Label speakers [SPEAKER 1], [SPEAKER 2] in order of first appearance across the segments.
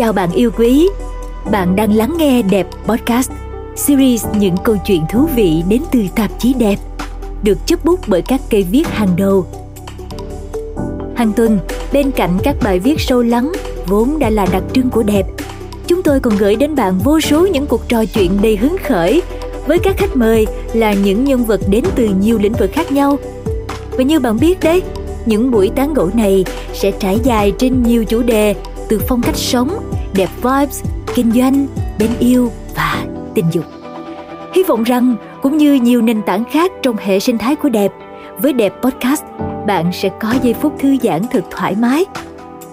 [SPEAKER 1] chào bạn yêu quý. Bạn đang lắng nghe Đẹp Podcast, series những câu chuyện thú vị đến từ tạp chí Đẹp, được chấp bút bởi các cây viết hàng đầu. Hàng tuần, bên cạnh các bài viết sâu lắng vốn đã là đặc trưng của Đẹp, chúng tôi còn gửi đến bạn vô số những cuộc trò chuyện đầy hứng khởi với các khách mời là những nhân vật đến từ nhiều lĩnh vực khác nhau. Và như bạn biết đấy, những buổi tán gẫu này sẽ trải dài trên nhiều chủ đề từ phong cách sống, đẹp vibes, kinh doanh, bên yêu và tình dục. Hy vọng rằng cũng như nhiều nền tảng khác trong hệ sinh thái của đẹp, với đẹp podcast, bạn sẽ có giây phút thư giãn thật thoải mái.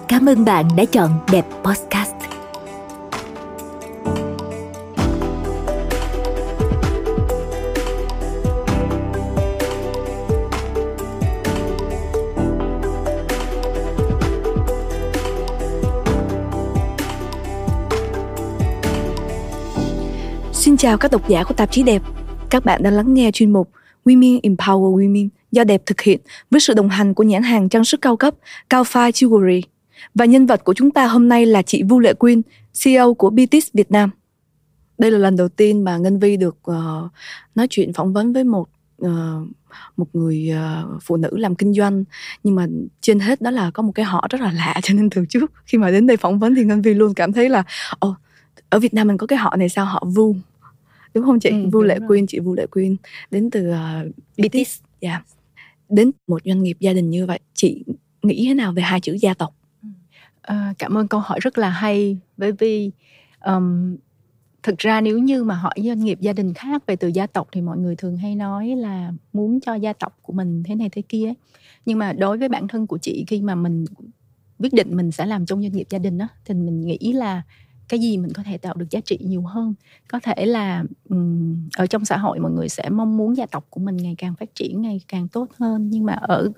[SPEAKER 1] Cảm ơn bạn đã chọn đẹp podcast.
[SPEAKER 2] Chào các độc giả của tạp chí Đẹp. Các bạn đang lắng nghe chuyên mục Women Empower Women do Đẹp thực hiện với sự đồng hành của nhãn hàng trang sức cao cấp Cao Phai Jewelry. Và nhân vật của chúng ta hôm nay là chị Vu Lệ Quyên, CEO của BTS Việt Nam. Đây là lần đầu tiên mà Ngân Vi được uh, nói chuyện phỏng vấn với một uh, một người uh, phụ nữ làm kinh doanh nhưng mà trên hết đó là có một cái họ rất là lạ cho nên từ trước khi mà đến đây phỏng vấn thì Ngân Vi luôn cảm thấy là oh, ở Việt Nam mình có cái họ này sao họ Vu đúng không chị? Ừ, Vu Lệ Quyên chị Vu Lệ Quyên. Đến từ uh, BTS dạ. Yeah. đến một doanh nghiệp gia đình như vậy chị nghĩ thế nào về hai chữ gia tộc?
[SPEAKER 3] À, cảm ơn câu hỏi rất là hay. Bởi vì um, thực ra nếu như mà hỏi doanh nghiệp gia đình khác về từ gia tộc thì mọi người thường hay nói là muốn cho gia tộc của mình thế này thế kia. Nhưng mà đối với bản thân của chị khi mà mình quyết định mình sẽ làm trong doanh nghiệp gia đình á thì mình nghĩ là cái gì mình có thể tạo được giá trị nhiều hơn. Có thể là um, ở trong xã hội mọi người sẽ mong muốn gia tộc của mình ngày càng phát triển ngày càng tốt hơn. Nhưng mà ở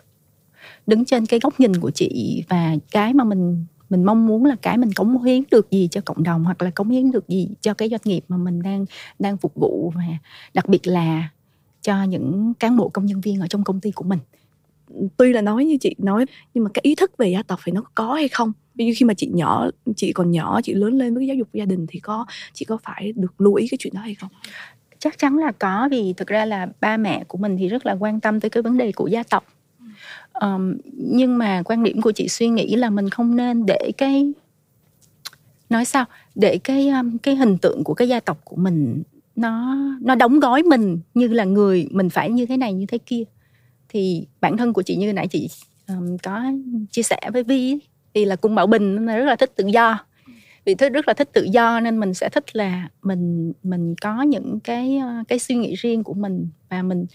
[SPEAKER 3] đứng trên cái góc nhìn của chị và cái mà mình mình mong muốn là cái mình cống hiến được gì cho cộng đồng hoặc là cống hiến được gì cho cái doanh nghiệp mà mình đang đang phục vụ và đặc biệt là cho những cán bộ công nhân viên ở trong công ty của mình.
[SPEAKER 2] Tuy là nói như chị nói nhưng mà cái ý thức về gia tộc phải nó có hay không? Ví dụ khi mà chị nhỏ chị còn nhỏ chị lớn lên với cái giáo dục gia đình thì có chị có phải được lưu ý cái chuyện đó hay không?
[SPEAKER 3] Chắc chắn là có vì thực ra là ba mẹ của mình thì rất là quan tâm tới cái vấn đề của gia tộc. Um, nhưng mà quan điểm của chị suy nghĩ là mình không nên để cái nói sao để cái um, cái hình tượng của cái gia tộc của mình nó nó đóng gói mình như là người mình phải như thế này như thế kia. Thì bản thân của chị như nãy chị um, có chia sẻ với vi thì là cung bảo bình nên rất là thích tự do. Vì thích rất là thích tự do nên mình sẽ thích là mình mình có những cái ờ, cái suy nghĩ riêng của mình và mình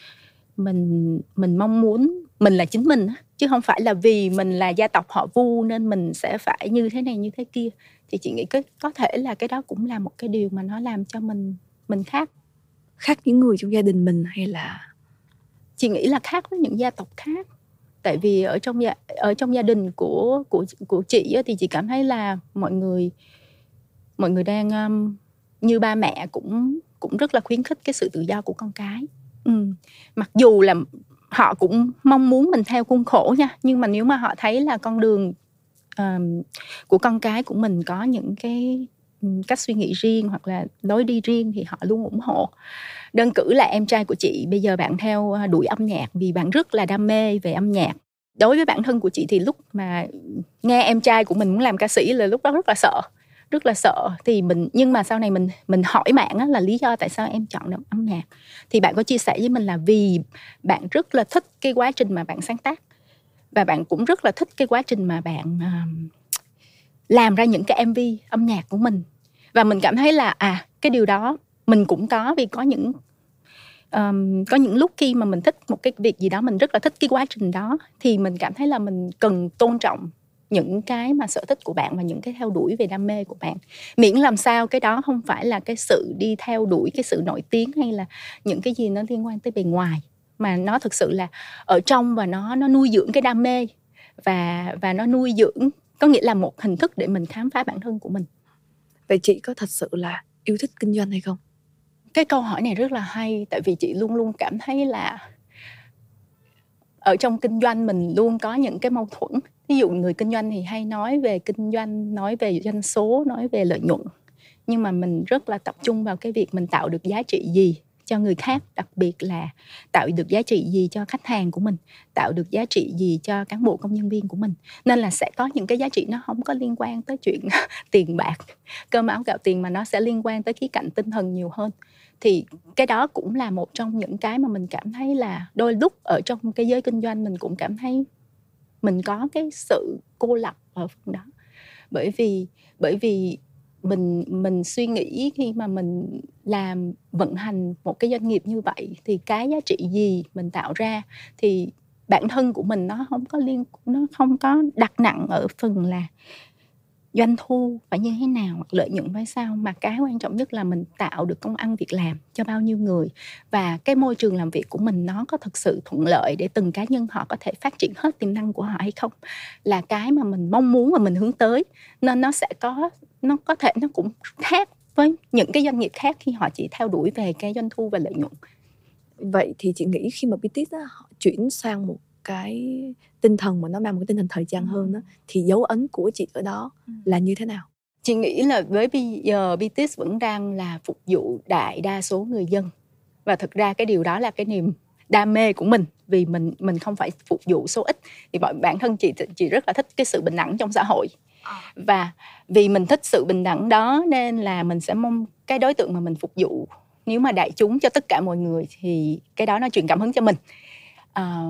[SPEAKER 3] mình mình mong muốn mình là chính mình chứ không phải là vì mình là gia tộc họ vu nên mình sẽ phải như thế này như thế kia. Thì chị nghĩ có có thể là cái đó cũng là một cái điều mà nó làm cho mình mình khác.
[SPEAKER 2] Khác những người trong gia đình mình hay là
[SPEAKER 3] chị nghĩ là khác với những gia tộc khác tại vì ở trong gia ở trong gia đình của của của chị thì chị cảm thấy là mọi người mọi người đang um, như ba mẹ cũng cũng rất là khuyến khích cái sự tự do của con cái ừ. mặc dù là họ cũng mong muốn mình theo khuôn khổ nha nhưng mà nếu mà họ thấy là con đường um, của con cái của mình có những cái cách suy nghĩ riêng hoặc là lối đi riêng thì họ luôn ủng hộ. Đơn cử là em trai của chị bây giờ bạn theo à, đuổi âm nhạc vì bạn rất là đam mê về âm nhạc. Đối với bản thân của chị thì lúc mà nghe em trai của mình muốn làm ca sĩ là lúc đó rất là sợ rất là sợ. Thì mình nhưng mà sau này mình mình hỏi bạn á, là lý do tại sao em chọn được âm nhạc. Thì bạn có chia sẻ với mình là vì bạn rất là thích cái quá trình mà bạn sáng tác. Và bạn cũng rất là thích cái quá trình mà bạn uh, làm ra những cái mv âm nhạc của mình và mình cảm thấy là à cái điều đó mình cũng có vì có những um, có những lúc khi mà mình thích một cái việc gì đó mình rất là thích cái quá trình đó thì mình cảm thấy là mình cần tôn trọng những cái mà sở thích của bạn và những cái theo đuổi về đam mê của bạn. Miễn làm sao cái đó không phải là cái sự đi theo đuổi cái sự nổi tiếng hay là những cái gì nó liên quan tới bề ngoài mà nó thực sự là ở trong và nó nó nuôi dưỡng cái đam mê và và nó nuôi dưỡng có nghĩa là một hình thức để mình khám phá bản thân của mình
[SPEAKER 2] vậy chị có thật sự là yêu thích kinh doanh hay không?
[SPEAKER 3] Cái câu hỏi này rất là hay, tại vì chị luôn luôn cảm thấy là ở trong kinh doanh mình luôn có những cái mâu thuẫn. Ví dụ người kinh doanh thì hay nói về kinh doanh, nói về doanh số, nói về lợi nhuận. Nhưng mà mình rất là tập trung vào cái việc mình tạo được giá trị gì cho người khác, đặc biệt là tạo được giá trị gì cho khách hàng của mình, tạo được giá trị gì cho cán bộ công nhân viên của mình. Nên là sẽ có những cái giá trị nó không có liên quan tới chuyện tiền bạc. Cơm áo gạo tiền mà nó sẽ liên quan tới khía cạnh tinh thần nhiều hơn. Thì cái đó cũng là một trong những cái mà mình cảm thấy là đôi lúc ở trong cái giới kinh doanh mình cũng cảm thấy mình có cái sự cô lập ở phần đó. Bởi vì bởi vì mình mình suy nghĩ khi mà mình làm, vận hành một cái doanh nghiệp như vậy thì cái giá trị gì mình tạo ra thì bản thân của mình nó không có liên, nó không có đặt nặng ở phần là doanh thu phải như thế nào hoặc lợi nhuận phải sao, mà cái quan trọng nhất là mình tạo được công ăn việc làm cho bao nhiêu người. Và cái môi trường làm việc của mình nó có thực sự thuận lợi để từng cá nhân họ có thể phát triển hết tiềm năng của họ hay không, là cái mà mình mong muốn và mình hướng tới. Nên nó sẽ có, nó có thể nó cũng khác với những cái doanh nghiệp khác khi họ chỉ theo đuổi về cái doanh thu và lợi nhuận.
[SPEAKER 2] Vậy thì chị nghĩ khi mà BTS họ chuyển sang một cái tinh thần mà nó mang một cái tinh thần thời trang hơn đó thì dấu ấn của chị ở đó là như thế nào?
[SPEAKER 3] Chị nghĩ là với bây giờ BTS vẫn đang là phục vụ đại đa số người dân. Và thực ra cái điều đó là cái niềm đam mê của mình vì mình mình không phải phục vụ số ít. Thì mọi bản thân chị chị rất là thích cái sự bình đẳng trong xã hội. Và vì mình thích sự bình đẳng đó nên là mình sẽ mong cái đối tượng mà mình phục vụ nếu mà đại chúng cho tất cả mọi người thì cái đó nó truyền cảm hứng cho mình. À,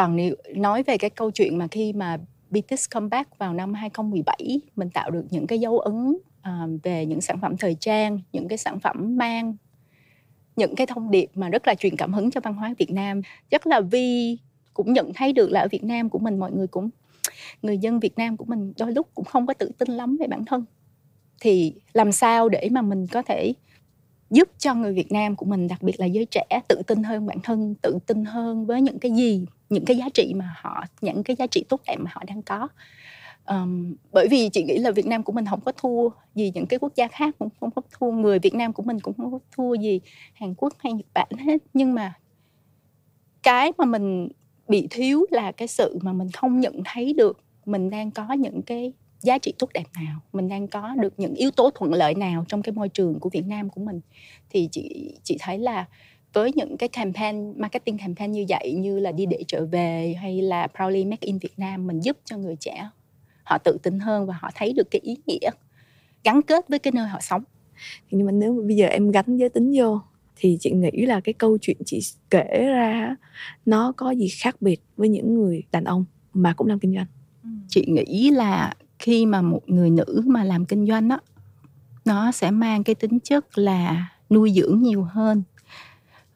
[SPEAKER 3] còn nếu nói về cái câu chuyện mà khi mà BTS comeback vào năm 2017 mình tạo được những cái dấu ấn uh, về những sản phẩm thời trang những cái sản phẩm mang những cái thông điệp mà rất là truyền cảm hứng cho văn hóa Việt Nam. Chắc là Vi cũng nhận thấy được là ở Việt Nam của mình mọi người cũng người dân Việt Nam của mình đôi lúc cũng không có tự tin lắm về bản thân. Thì làm sao để mà mình có thể giúp cho người Việt Nam của mình đặc biệt là giới trẻ tự tin hơn bản thân tự tin hơn với những cái gì những cái giá trị mà họ những cái giá trị tốt đẹp mà họ đang có. Um, bởi vì chị nghĩ là Việt Nam của mình không có thua gì những cái quốc gia khác cũng không có thua người Việt Nam của mình cũng không có thua gì Hàn Quốc hay Nhật Bản hết. Nhưng mà cái mà mình bị thiếu là cái sự mà mình không nhận thấy được mình đang có những cái giá trị tốt đẹp nào mình đang có được những yếu tố thuận lợi nào trong cái môi trường của Việt Nam của mình. Thì chị chị thấy là với những cái campaign marketing campaign như vậy như là đi để trở về hay là proudly make in Việt Nam mình giúp cho người trẻ họ tự tin hơn và họ thấy được cái ý nghĩa gắn kết với cái nơi họ sống.
[SPEAKER 2] Nhưng mà nếu mà bây giờ em gắn giới tính vô thì chị nghĩ là cái câu chuyện chị kể ra nó có gì khác biệt với những người đàn ông mà cũng làm kinh doanh?
[SPEAKER 3] Chị nghĩ là khi mà một người nữ mà làm kinh doanh đó nó sẽ mang cái tính chất là nuôi dưỡng nhiều hơn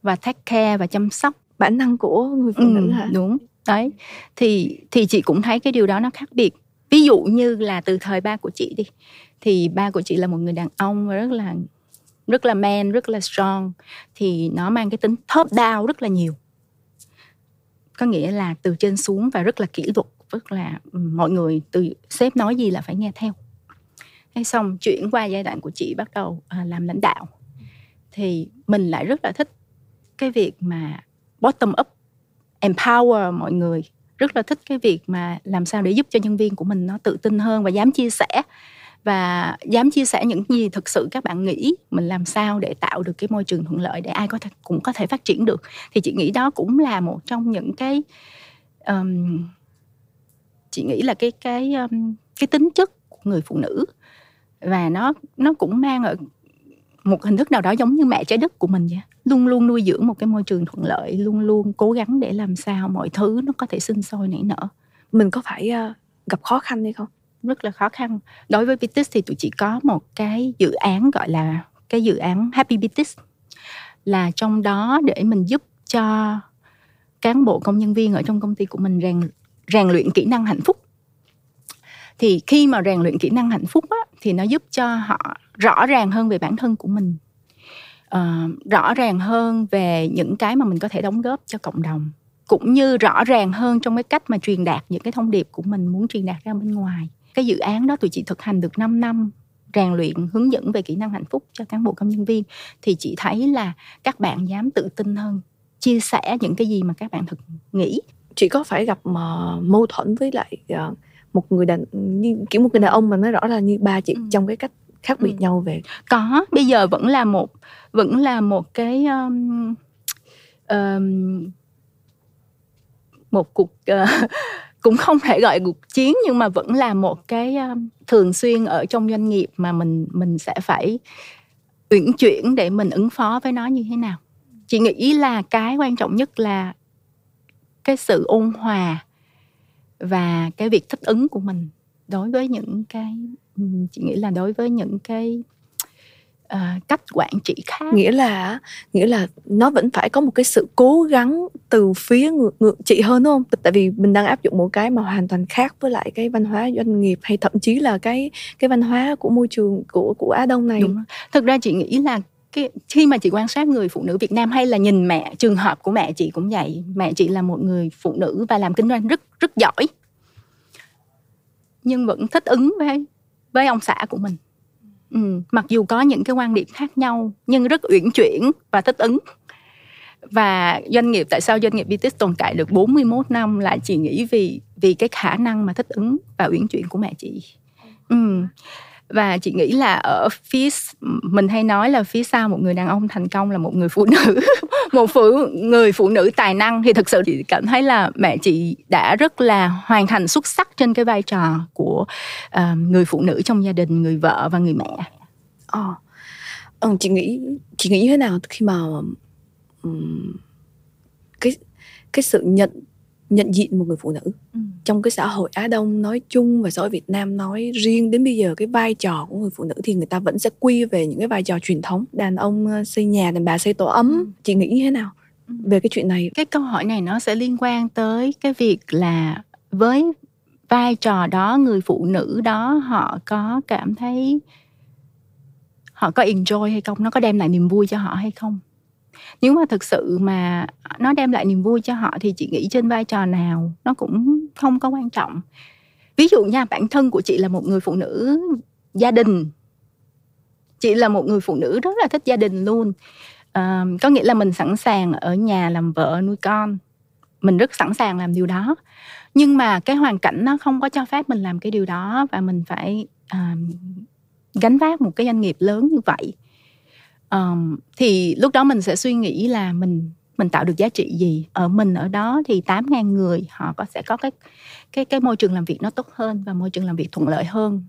[SPEAKER 3] và take care và chăm sóc
[SPEAKER 2] bản năng của người phụ nữ ừ, hả?
[SPEAKER 3] đúng. Đấy thì thì chị cũng thấy cái điều đó nó khác biệt. Ví dụ như là từ thời ba của chị đi thì ba của chị là một người đàn ông rất là rất là man rất là strong thì nó mang cái tính top down rất là nhiều. Có nghĩa là từ trên xuống và rất là kỷ luật rất là mọi người từ sếp nói gì là phải nghe theo. Thế xong chuyển qua giai đoạn của chị bắt đầu à, làm lãnh đạo. Thì mình lại rất là thích cái việc mà bottom up empower mọi người. Rất là thích cái việc mà làm sao để giúp cho nhân viên của mình nó tự tin hơn và dám chia sẻ. Và dám chia sẻ những gì thực sự các bạn nghĩ mình làm sao để tạo được cái môi trường thuận lợi để ai có thể cũng có thể phát triển được. Thì chị nghĩ đó cũng là một trong những cái um, chị nghĩ là cái cái um, cái tính chất của người phụ nữ. Và nó nó cũng mang ở một hình thức nào đó giống như mẹ trái đất của mình vậy. Luôn luôn nuôi dưỡng một cái môi trường thuận lợi luôn luôn cố gắng để làm sao mọi thứ nó có thể sinh sôi nảy nở.
[SPEAKER 2] Mình có phải uh, gặp khó khăn hay không?
[SPEAKER 3] Rất là khó khăn. Đối với Bitis thì tụi chị có một cái dự án gọi là cái dự án Happy Bitis là trong đó để mình giúp cho cán bộ công nhân viên ở trong công ty của mình rèn rèn luyện kỹ năng hạnh phúc. Thì khi mà rèn luyện kỹ năng hạnh phúc á, thì nó giúp cho họ rõ ràng hơn về bản thân của mình. Uh, rõ ràng hơn về những cái mà mình có thể đóng góp cho cộng đồng cũng như rõ ràng hơn trong cái cách mà truyền đạt những cái thông điệp của mình muốn truyền đạt ra bên ngoài. Cái dự án đó tụi chị thực hành được 5 năm rèn luyện hướng dẫn về kỹ năng hạnh phúc cho cán bộ công nhân viên thì chị thấy là các bạn dám tự tin hơn chia sẻ những cái gì mà các bạn thực nghĩ
[SPEAKER 2] chị có phải gặp mà mâu thuẫn với lại uh, một người đàn như kiểu một người đàn ông mà nói rõ là như ba chị ừ. trong cái cách khác biệt ừ. nhau về
[SPEAKER 3] có bây giờ vẫn là một vẫn là một cái um, um, một cuộc uh, cũng không thể gọi cuộc chiến nhưng mà vẫn là một cái um, thường xuyên ở trong doanh nghiệp mà mình mình sẽ phải uyển chuyển để mình ứng phó với nó như thế nào chị nghĩ là cái quan trọng nhất là cái sự ôn hòa và cái việc thích ứng của mình đối với những cái chị nghĩ là đối với những cái uh, cách quản trị khác.
[SPEAKER 2] Nghĩa là nghĩa là nó vẫn phải có một cái sự cố gắng từ phía ngược ngược chị hơn đúng không? Tại vì mình đang áp dụng một cái mà hoàn toàn khác với lại cái văn hóa doanh nghiệp hay thậm chí là cái cái văn hóa của môi trường của của Á Đông này.
[SPEAKER 3] Thực ra chị nghĩ là cái khi mà chị quan sát người phụ nữ Việt Nam hay là nhìn mẹ trường hợp của mẹ chị cũng vậy. Mẹ chị là một người phụ nữ và làm kinh doanh rất rất giỏi nhưng vẫn thích ứng với với ông xã của mình. Ừ, mặc dù có những cái quan điểm khác nhau nhưng rất uyển chuyển và thích ứng. Và doanh nghiệp tại sao doanh nghiệp BTS tồn tại được 41 năm lại chị nghĩ vì vì cái khả năng mà thích ứng và uyển chuyển của mẹ chị. Ừ và chị nghĩ là ở phía mình hay nói là phía sau một người đàn ông thành công là một người phụ nữ. Một phụ người phụ nữ tài năng. Thì thực sự chị cảm thấy là mẹ chị đã rất là hoàn thành xuất sắc trên cái vai trò của uh, người phụ nữ trong gia đình người vợ và người mẹ.
[SPEAKER 2] Ờ. Ừ, chị nghĩ chị nghĩ thế nào khi mà um, cái cái sự nhận nhận diện một người phụ nữ ừ. trong cái xã hội Á Đông nói chung và xã hội Việt Nam nói riêng đến bây giờ cái vai trò của người phụ nữ thì người ta vẫn sẽ quy về những cái vai trò truyền thống đàn ông ờ, xây nhà đàn bà xây tổ ấm ừ. chị nghĩ thế nào ừ. về cái chuyện này
[SPEAKER 3] cái câu hỏi này nó sẽ liên quan tới cái việc là với vai trò đó người phụ nữ đó họ có cảm thấy họ có enjoy hay không nó có đem lại niềm vui cho họ hay không nếu mà thực sự mà nó đem lại niềm vui cho họ thì chị nghĩ trên vai trò nào nó cũng không có quan trọng. Ví dụ nha bản thân của chị là một người phụ nữ gia đình. Chị là một người phụ nữ rất là thích gia đình luôn. À, có nghĩa là mình sẵn sàng ở nhà làm vợ nuôi con. Mình rất sẵn sàng làm điều đó. Nhưng mà cái hoàn cảnh nó không có cho phép mình làm cái điều đó và mình phải à, gánh vác một cái doanh nghiệp lớn như vậy um, thì lúc đó mình sẽ suy nghĩ là mình mình tạo được giá trị gì? Ở mình ở đó thì 8.000 người họ có sẽ có cái cái cái môi trường làm việc nó tốt hơn và môi trường làm việc thuận lợi hơn.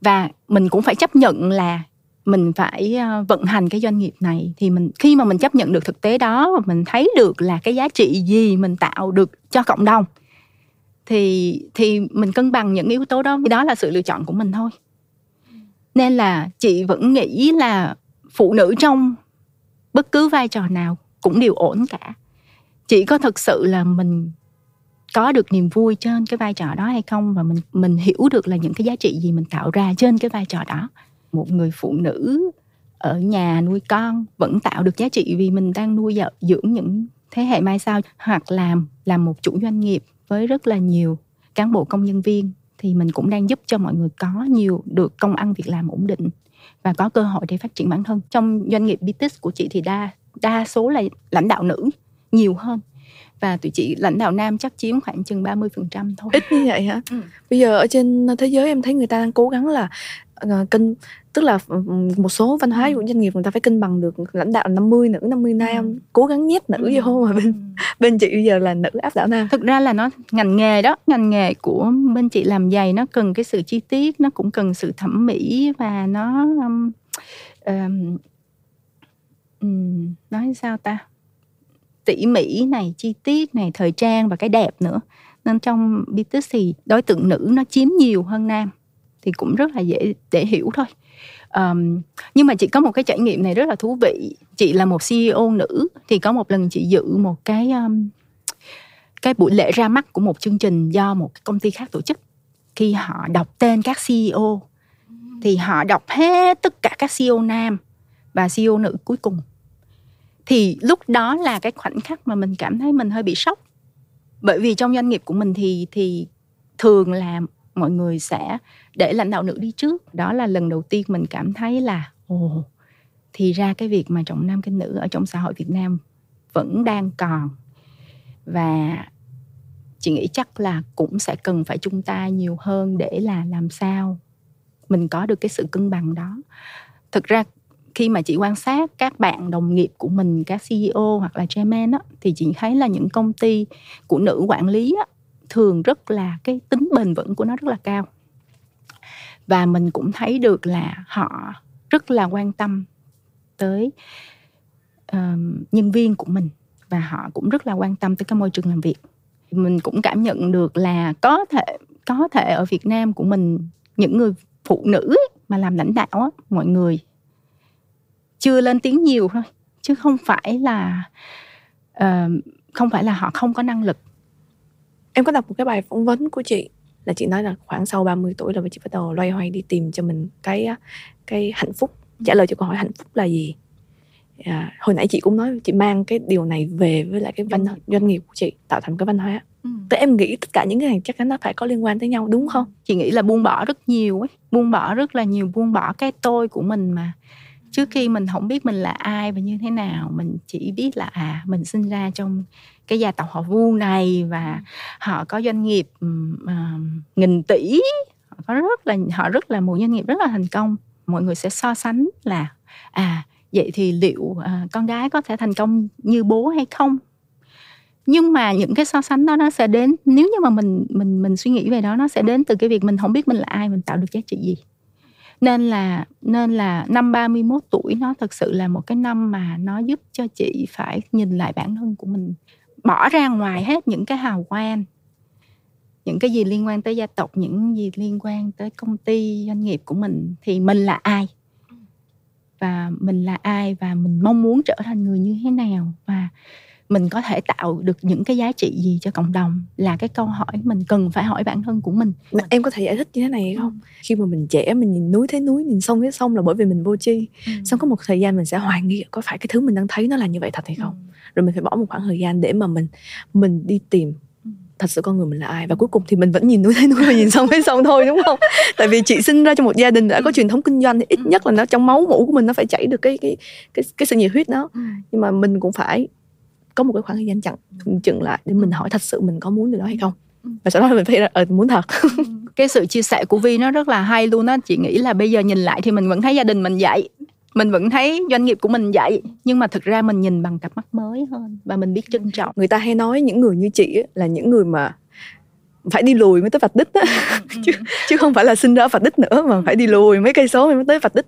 [SPEAKER 3] Và mình cũng phải chấp nhận là mình phải ờ, vận hành cái doanh nghiệp này. Thì mình khi mà mình chấp nhận được thực tế đó và mình thấy được là cái giá trị gì mình tạo được cho cộng đồng thì thì mình cân bằng những yếu tố đó. Đó là sự lựa chọn của mình thôi. Nên là chị vẫn nghĩ là phụ nữ trong bất cứ vai trò nào cũng đều ổn cả. Chỉ có thực sự là mình có được niềm vui trên cái vai trò đó hay không và mình mình hiểu được là những cái giá trị gì mình tạo ra trên cái vai trò đó. Một người phụ nữ ở nhà nuôi con vẫn tạo được giá trị vì mình đang nuôi dưỡng những thế hệ mai sau hoặc làm làm một chủ doanh nghiệp với rất là nhiều cán bộ công nhân viên thì mình cũng đang giúp cho mọi người có nhiều được công ăn việc làm ổn định và có cơ hội để phát triển bản thân trong doanh nghiệp BTS của chị thì đa đa số là lãnh đạo nữ nhiều hơn và tụi chị lãnh đạo nam chắc chiếm khoảng chừng 30% thôi.
[SPEAKER 2] Ít như vậy hả? Ừ. Bây giờ ở trên thế giới em thấy người ta đang cố gắng là uh, cân tức là ừ, một số văn hóa của doanh nghiệp người ta phải cân bằng được lãnh đạo 50 nữ 50 nam ừ. cố gắng nhét nữ ừ. vô mà bên ừ. bên chị bây giờ là nữ áp đảo nam
[SPEAKER 3] thực ra là nó ngành nghề đó ngành nghề của bên chị làm giày nó cần cái sự chi tiết nó cũng cần sự thẩm mỹ và nó um, um, um, nói sao ta tỉ mỉ này chi tiết này thời trang và cái đẹp nữa nên trong business thì đối tượng nữ nó chiếm nhiều hơn nam thì cũng rất là dễ để hiểu thôi um, nhưng mà chị có một cái trải nghiệm này rất là thú vị. Chị là một CEO nữ thì có một lần chị dự một cái um, cái buổi lễ ra mắt của một chương trình do một công ty khác tổ chức. Khi họ đọc tên các CEO thì họ đọc hết tất cả các CEO nam và CEO nữ cuối cùng. Thì lúc đó là cái khoảnh khắc mà mình cảm thấy mình hơi bị sốc. Bởi vì trong doanh nghiệp của mình thì thì thường là mọi người sẽ để lãnh đạo nữ đi trước. Đó là lần đầu tiên mình cảm thấy là ồ thì ra cái việc mà trọng nam kinh nữ ở trong xã hội Việt Nam vẫn đang còn. Và chị nghĩ chắc là cũng sẽ cần phải chung tay nhiều hơn để là làm sao mình có được cái sự cân bằng đó. Thực ra khi mà chị quan sát các bạn đồng nghiệp của mình các CEO hoặc là chairman á, thì chị thấy là những công ty của nữ quản lý á, thường rất là cái tính bền vững của nó rất là cao. Và mình cũng thấy được là họ rất là quan tâm tới uh, nhân viên của mình và họ cũng rất là quan tâm tới cái môi trường làm việc. Mình cũng cảm nhận được là có thể có thể ở Việt Nam của mình những người phụ nữ ấy, mà làm lãnh đạo ấy, mọi người chưa lên tiếng nhiều thôi chứ không phải là uh, không phải là họ không có năng lực
[SPEAKER 2] em có đọc một cái bài phỏng vấn của chị là chị nói là khoảng sau 30 tuổi là chị bắt đầu loay hoay đi tìm cho mình cái cái hạnh phúc. Trả lời cho câu hỏi hạnh phúc là gì? À, hồi nãy chị cũng nói chị mang cái điều này về với lại cái văn doanh nghiệp của chị tạo thành cái văn hóa. Ừ. Thế em nghĩ tất cả những cái này chắc chắn nó phải có liên quan tới nhau đúng không?
[SPEAKER 3] Chị nghĩ là buông bỏ rất nhiều ấy. Buông bỏ rất là nhiều buông bỏ cái tôi của mình mà. Trước khi mình không biết mình là ai và như thế nào mình chỉ biết là à mình sinh ra trong cái gia tộc họ vu này và họ có doanh nghiệp uh, nghìn tỷ. Họ có rất là họ rất là một doanh nghiệp rất là thành công. Mọi người sẽ so sánh là à vậy thì liệu à, con gái có thể thành công như bố hay không? Nhưng mà những cái so sánh đó nó sẽ đến nếu như mà mình mình mình suy nghĩ về đó nó sẽ đến từ cái việc mình không biết mình là ai mình tạo được giá trị gì. Nên là nên là năm 31 tuổi nó thực sự là một cái năm mà nó giúp cho chị phải nhìn lại bản thân của mình bỏ ra ngoài hết những cái hào quang, những cái gì liên quan tới gia tộc, những gì liên quan tới công ty, doanh nghiệp của mình, thì mình là ai? Và mình là ai và mình mong muốn trở thành người như thế nào? Và mình có thể tạo được những cái giá trị gì cho cộng đồng là cái câu hỏi mình cần phải hỏi bản thân của mình
[SPEAKER 2] mà em có thể giải thích như thế này không ừ. khi mà mình trẻ mình nhìn núi thấy núi nhìn sông thấy sông là bởi vì mình vô tri ừ. xong có một thời gian mình sẽ hoài nghi có phải cái thứ mình đang thấy nó là như vậy thật hay không ừ. rồi mình phải bỏ một khoảng thời gian để mà mình mình đi tìm ừ. thật sự con người mình là ai và cuối cùng thì mình vẫn nhìn núi thấy núi và nhìn sông thấy sông thôi đúng không tại vì chị sinh ra trong một gia đình đã có ừ. truyền thống kinh doanh thì ít nhất là nó trong máu mũ của mình nó phải chảy được cái cái cái cái sự nhiệt huyết đó nhưng mà mình cũng phải có một cái khoảng thời gian chặn chừng lại để mình hỏi thật sự mình có muốn điều đó hay không. Ừ. và sau đó mình phải ờ muốn thật.
[SPEAKER 3] Ừ. cái sự chia sẻ của vi nó rất là hay luôn á. Chị nghĩ là bây giờ nhìn lại thì mình vẫn thấy gia đình mình vậy. Mình vẫn thấy doanh nghiệp của mình vậy. Nhưng mà thực ra mình nhìn bằng cặp mắt mới hơn và mình biết trân trọng.
[SPEAKER 2] Người ta hay nói những người như chị là những người mà phải đi lùi mới tới vạch đích á. Ừ, chứ chứ không phải là sinh ra vạch đích nữa mà phải đi lùi mấy cây số mới tới vạch đích.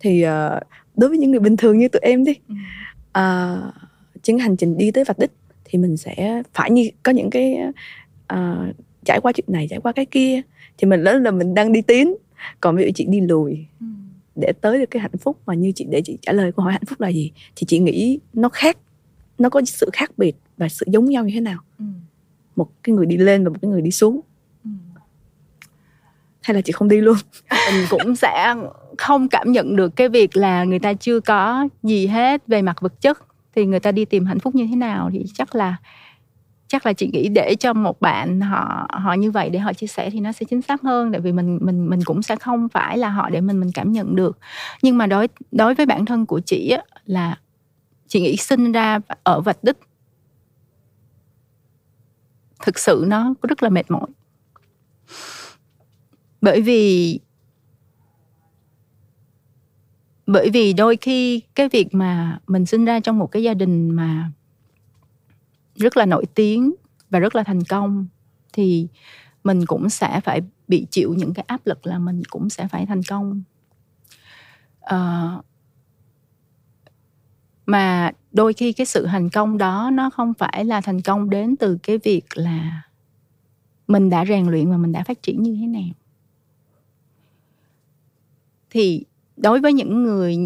[SPEAKER 2] Thì uh, đối với những người bình thường như tụi em đi uh, trên hành trình đi tới vạch đích thì mình sẽ phải như có những cái uh, trải qua chuyện này trải qua cái kia thì mình lớn là mình đang đi tiến còn ví dụ chị đi lùi ừ. để tới được cái hạnh phúc mà như chị để chị trả lời câu hỏi hạnh phúc là gì thì chị nghĩ nó khác nó có sự khác biệt và sự giống nhau như thế nào ừ. một cái người đi lên và một cái người đi xuống ừ. hay là chị không đi luôn
[SPEAKER 3] mình cũng sẽ không cảm nhận được cái việc là người ta chưa có gì hết về mặt vật chất thì người ta đi tìm hạnh phúc như thế nào thì chắc là chắc là chị nghĩ để cho một bạn họ họ như vậy để họ chia sẻ thì nó sẽ chính xác hơn. Tại vì mình mình mình cũng sẽ không phải là họ để mình mình cảm nhận được. Nhưng mà đối đối với bản thân của chị á, là chị nghĩ sinh ra ở vạch đích. Thực sự nó rất là mệt mỏi. Bởi vì bởi vì đôi khi cái việc mà mình sinh ra trong một cái gia đình mà rất là nổi tiếng và rất là thành công thì mình cũng sẽ phải bị chịu những cái áp lực là mình cũng sẽ phải thành công. À, mà đôi khi cái sự thành công đó nó không phải là thành công đến từ cái việc là mình đã rèn luyện và mình đã phát triển như thế nào. Thì đối với những người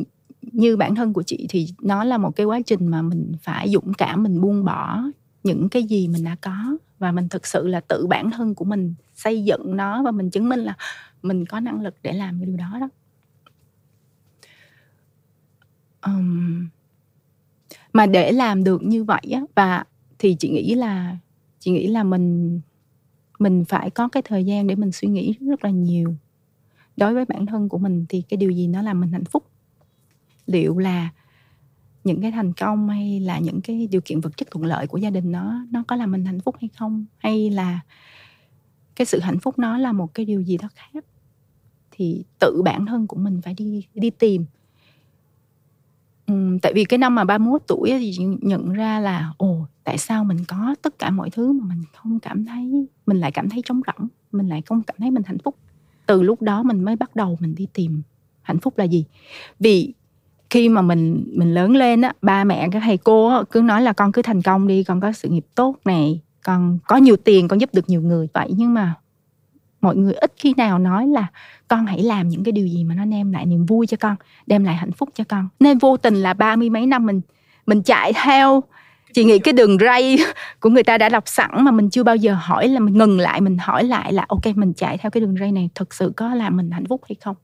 [SPEAKER 3] như bản thân của chị thì nó là một cái quá trình mà mình phải dũng cảm mình buông bỏ những cái gì mình đã có. Và mình thực sự là tự bản thân của mình xây dựng nó và mình chứng minh là mình có năng lực để làm cái điều đó đó. Um, mà để làm được như vậy á và thì chị nghĩ là chị nghĩ là mình mình phải có cái thời gian để mình suy nghĩ rất là nhiều đối với bản thân của mình thì cái điều gì nó làm mình hạnh phúc? Liệu là những cái thành công hay là những cái điều kiện vật chất thuận lợi của gia đình nó nó có làm mình hạnh phúc hay không? Hay là cái sự hạnh phúc nó là một cái điều gì đó khác? Thì tự bản thân của mình phải đi đi tìm. Uhm, tại vì cái năm mà 31 tuổi thì nhận ra là ồ tại sao mình có tất cả mọi thứ mà mình không cảm thấy mình lại cảm thấy trống rỗng mình lại không cảm thấy mình hạnh phúc? Từ lúc đó mình mới bắt đầu mình đi tìm hạnh phúc là gì? Vì khi mà mình mình lớn lên á ba mẹ các thầy cô á, cứ nói là con cứ thành công đi con có sự nghiệp tốt này con có nhiều tiền con giúp được nhiều người vậy. Nhưng mà mọi người ít khi nào nói là con hãy làm những cái điều gì mà nó đem lại niềm vui cho con đem lại hạnh phúc cho con. Nên vô tình là ba mươi mấy năm mình mình chạy theo chị nghĩ cái đường ray của người ta đã đọc sẵn mà mình chưa bao giờ hỏi là mình ngừng lại mình hỏi lại là ok mình chạy theo cái đường ray này thực sự có làm mình hạnh phúc hay không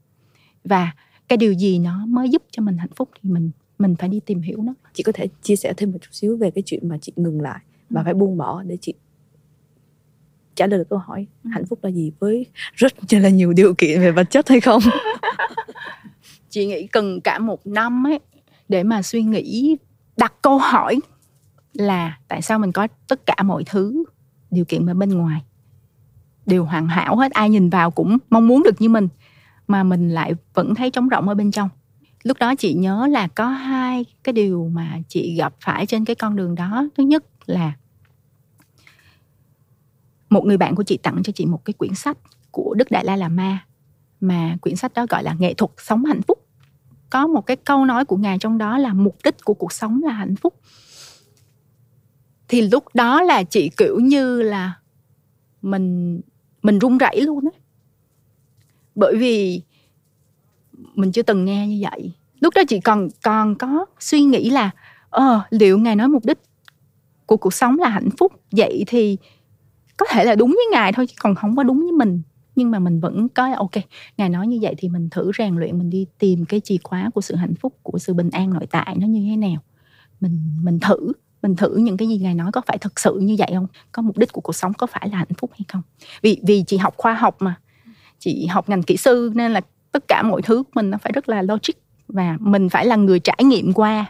[SPEAKER 3] và cái điều gì nó mới giúp cho mình hạnh phúc thì mình mình phải đi tìm hiểu nó
[SPEAKER 2] chị có thể chia sẻ thêm một chút xíu về cái chuyện mà chị ngừng lại và ừ. phải buông bỏ để chị trả lời được câu hỏi ừ. hạnh phúc là gì với rất là nhiều điều kiện về vật chất hay không
[SPEAKER 3] chị nghĩ cần cả một năm ấy để mà suy nghĩ đặt câu hỏi là tại sao mình có tất cả mọi thứ, điều kiện ở bên ngoài. Đều hoàn hảo hết, ai nhìn vào cũng mong muốn được như mình, mà mình lại vẫn thấy trống rỗng ở bên trong. Lúc đó chị nhớ là có hai cái điều mà chị gặp phải trên cái con đường đó. Thứ nhất là một người bạn của chị tặng cho chị một cái quyển sách của đức đại la là ma, mà quyển sách đó gọi là nghệ thuật sống hạnh phúc. Có một cái câu nói của ngài trong đó là mục đích của cuộc sống là hạnh phúc thì lúc đó là chị kiểu như là mình mình run rẩy luôn á. Bởi vì mình chưa từng nghe như vậy. Lúc đó chị còn còn có suy nghĩ là ờ liệu ngài nói mục đích của cuộc sống là hạnh phúc, vậy thì có thể là đúng với ngài thôi, chứ còn không có đúng với mình. Nhưng mà mình vẫn có, ok, ngài nói như vậy thì mình thử rèn luyện, mình đi tìm cái chìa khóa của sự hạnh phúc, của sự bình an nội tại nó như thế nào. Mình mình thử mình thử những cái gì ngài nói có phải thật sự như vậy không? Có mục đích của cuộc sống có phải là hạnh phúc hay không? Vì vì chị học khoa học mà. Chị học ngành kỹ sư nên là tất cả mọi thứ của mình nó phải rất là logic và mình phải là người trải nghiệm qua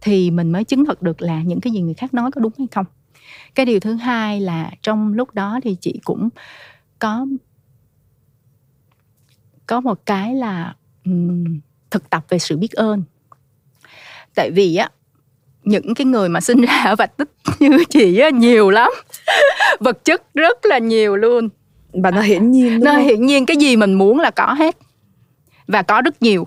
[SPEAKER 3] thì mình mới chứng thực được là những cái gì người khác nói có đúng hay không. Cái điều thứ hai là trong lúc đó thì chị cũng có có một cái là um, thực tập về sự biết ơn. Tại vì á những cái người mà sinh ra ở vạch tích như chị á nhiều lắm. Vật chất rất là nhiều luôn.
[SPEAKER 2] Và nó hiển nhiên
[SPEAKER 3] nó
[SPEAKER 2] không?
[SPEAKER 3] hiển nhiên cái gì mình muốn là có hết. Và có rất nhiều.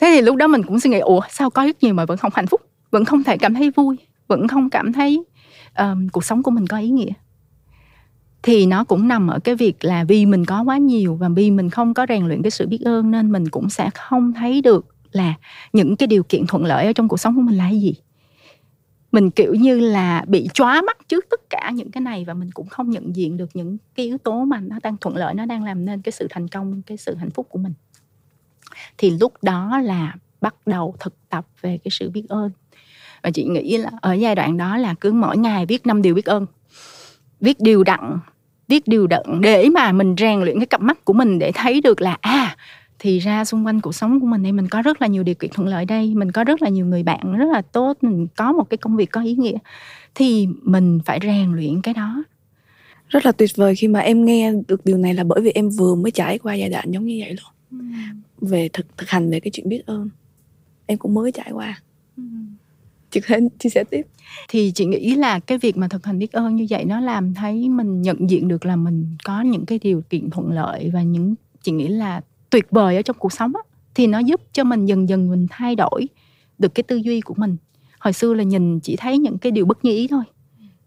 [SPEAKER 3] Thế thì lúc đó mình cũng suy nghĩ ủa sao có rất nhiều mà vẫn không hạnh phúc? Vẫn không thể cảm thấy vui? Vẫn không cảm thấy um, cuộc sống của mình có ý nghĩa? Thì nó cũng nằm ở cái việc là vì mình có quá nhiều và vì mình không có rèn luyện cái sự biết ơn nên mình cũng sẽ không thấy được là những cái điều kiện thuận lợi ở trong cuộc sống của mình là cái gì? Mình, kiểu như là, bị chóa mắt trước tất cả những cái này và mình cũng không nhận diện được những cái yếu tố mà nó đang thuận lợi, nó đang làm nên cái sự thành công, cái sự hạnh phúc của mình. Thì lúc đó là bắt đầu thực tập về cái sự biết ơn. Và chị nghĩ là ở giai đoạn đó là cứ mỗi ngày viết năm điều biết ơn. Viết điều đặn, viết điều đặn để mà mình rèn luyện cái cặp mắt của mình để thấy được là à thì ra xung quanh cuộc sống của mình thì mình có rất là nhiều điều kiện thuận lợi đây. Mình có rất là nhiều người bạn rất là tốt mình có một cái công việc có ý nghĩa. Thì mình phải rèn luyện cái đó.
[SPEAKER 2] Rất là tuyệt vời khi mà em nghe được điều này là bởi vì em vừa mới trải qua giai đoạn giống như vậy luôn. Ừ. về thực thực hành về cái chuyện biết ơn. Em cũng mới trải qua. Ừ. chị có thể chia sẻ tiếp.
[SPEAKER 3] Thì chị nghĩ là cái việc mà thực hành biết ơn như vậy nó làm thấy mình nhận diện được là mình có những cái điều kiện thuận lợi và những chị nghĩ là tuyệt vời ở trong cuộc sống á, thì nó giúp cho mình dần dần mình thay đổi được cái tư duy của mình. Hồi xưa là nhìn chỉ thấy những cái điều bất như ý thôi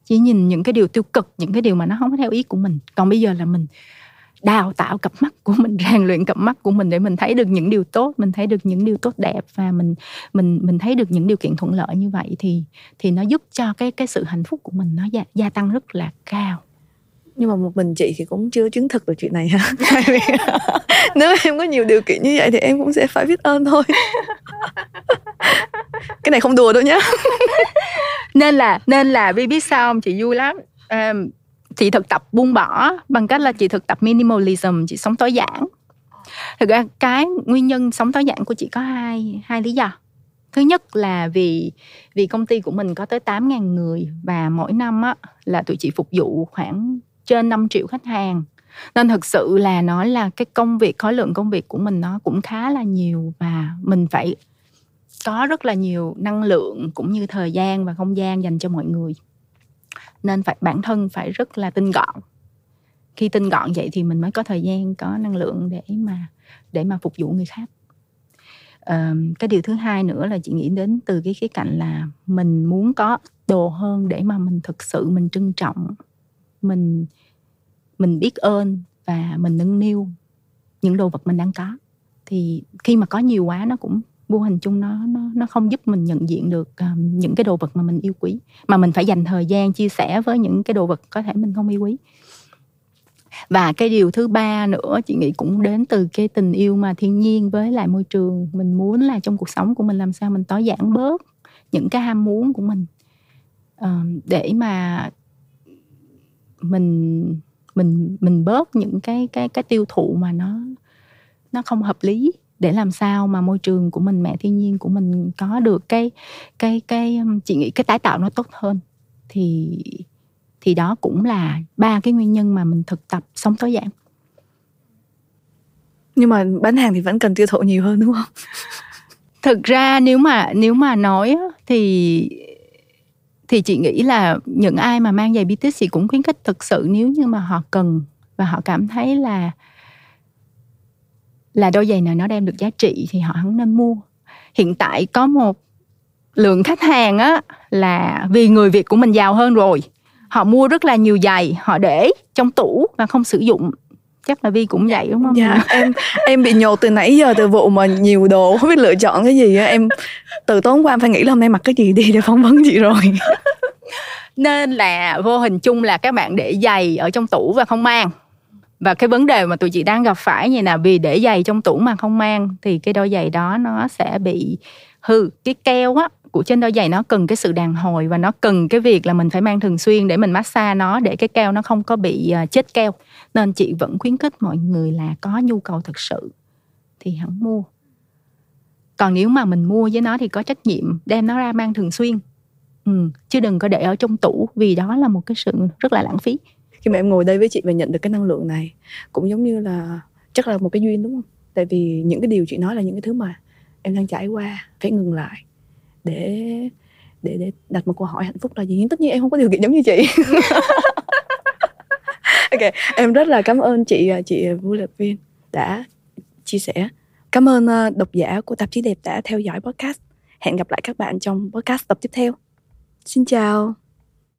[SPEAKER 3] chỉ nhìn những cái điều tiêu cực những cái điều mà nó không có theo ý của mình. Còn bây giờ là mình đào tạo cặp mắt của mình rèn luyện cặp mắt của mình để mình thấy được những điều tốt mình thấy được những điều tốt đẹp và mình mình mình thấy được những điều kiện thuận lợi như vậy thì thì nó giúp cho cái cái sự hạnh phúc của mình nó gia, gia tăng rất là cao
[SPEAKER 2] nhưng mà một mình chị thì cũng chưa chứng thực được chuyện này. Ha nếu em có nhiều điều kiện như vậy thì em cũng sẽ phải biết ơn thôi. Cái này không đùa đâu nhá.
[SPEAKER 3] Nên là nên là vi biết sao không? Chị vui lắm. À, chị thực tập buông bỏ bằng cách là chị thực tập minimalism chị sống tối giản. Thực ra cái nguyên nhân sống tối giản của chị có hai hai lý do. Thứ nhất là vì vì công ty của mình có tới 8.000 người và mỗi năm á là tụi chị phục vụ khoảng trên 5 triệu khách hàng. Nên thực sự là nói là cái công việc khối lượng công việc của mình nó cũng khá là nhiều và mình phải có rất là nhiều năng lượng cũng như thời gian và không gian dành cho mọi người. Nên phải bản thân phải rất là tinh gọn. Khi tinh gọn vậy thì mình mới có thời gian có năng lượng để mà để mà phục vụ người khác. À, cái điều thứ hai nữa là chị nghĩ đến từ cái khía cạnh là mình muốn có đồ hơn để mà mình thực sự mình trân trọng mình mình biết ơn và mình nâng niu những đồ vật mình đang có. Thì khi mà có nhiều quá nó cũng vô hình chung nó nó nó không giúp mình nhận diện được um, những cái đồ vật mà mình yêu quý. Mà mình phải dành thời gian chia sẻ với những cái đồ vật có thể mình không yêu quý. Và cái điều thứ ba nữa chị nghĩ cũng đến từ cái tình yêu mà thiên nhiên với lại môi trường. Mình muốn là trong cuộc sống của mình làm sao mình tối giản bớt những cái ham muốn của mình. Um, để mà mình mình mình bớt những cái cái cái tiêu thụ mà nó nó không hợp lý. Để làm sao mà môi trường của mình mẹ thiên nhiên của mình có được cái cái cái chị nghĩ cái tái tạo nó tốt hơn. Thì thì đó cũng là ba cái nguyên nhân mà mình thực tập sống tối giản.
[SPEAKER 2] Nhưng mà bán hàng thì vẫn cần tiêu thụ nhiều hơn đúng không?
[SPEAKER 3] Thực ra nếu mà nếu mà nói thì thì chị nghĩ là những ai mà mang giày BTS thì cũng khuyến khích thực sự nếu như mà họ cần và họ cảm thấy là là đôi giày nào nó đem được giá trị thì họ hẳn nên mua. Hiện tại có một lượng khách hàng á là vì người việt của mình giàu hơn rồi. Họ mua rất là nhiều giày, họ để trong tủ và không sử dụng chắc là vi cũng vậy đúng không?
[SPEAKER 2] Dạ em em bị nhột từ nãy giờ từ vụ mà nhiều đồ không biết lựa chọn cái gì em từ tối qua em phải nghĩ là hôm nay mặc cái gì đi để phỏng vấn chị rồi.
[SPEAKER 3] Nên là vô hình chung là các bạn để giày ở trong tủ và không mang. Và cái vấn đề mà tụi chị đang gặp phải như là vì để giày trong tủ mà không mang thì cái đôi giày đó nó sẽ bị hư cái keo á của trên đôi giày nó cần cái sự đàn hồi và nó cần cái việc là mình phải mang thường xuyên để mình massage nó để cái keo nó không có bị à, chết keo. Nên chị vẫn khuyến khích mọi người là có nhu cầu thực sự thì hẳn mua. Còn nếu mà mình mua với nó thì có trách nhiệm đem nó ra mang thường xuyên. Ừ, chứ đừng có để ở trong tủ vì đó là một cái sự rất là lãng phí.
[SPEAKER 2] Khi mà em ngồi đây với chị và nhận được cái năng lượng này cũng giống như là chắc là một cái duyên đúng không? Tại vì những cái điều chị nói là những cái thứ mà em đang trải qua phải ngừng lại để để để đặt một câu hỏi hạnh phúc là gì nhưng tất nhiên em không có điều kiện giống như chị. Ok, em rất là cảm ơn chị à, chị à, Vũ Lập Viên đã chia sẻ. Cảm ơn à, độc giả của tạp chí đẹp đã theo dõi podcast. Hẹn gặp lại các bạn trong podcast tập tiếp theo. Xin chào.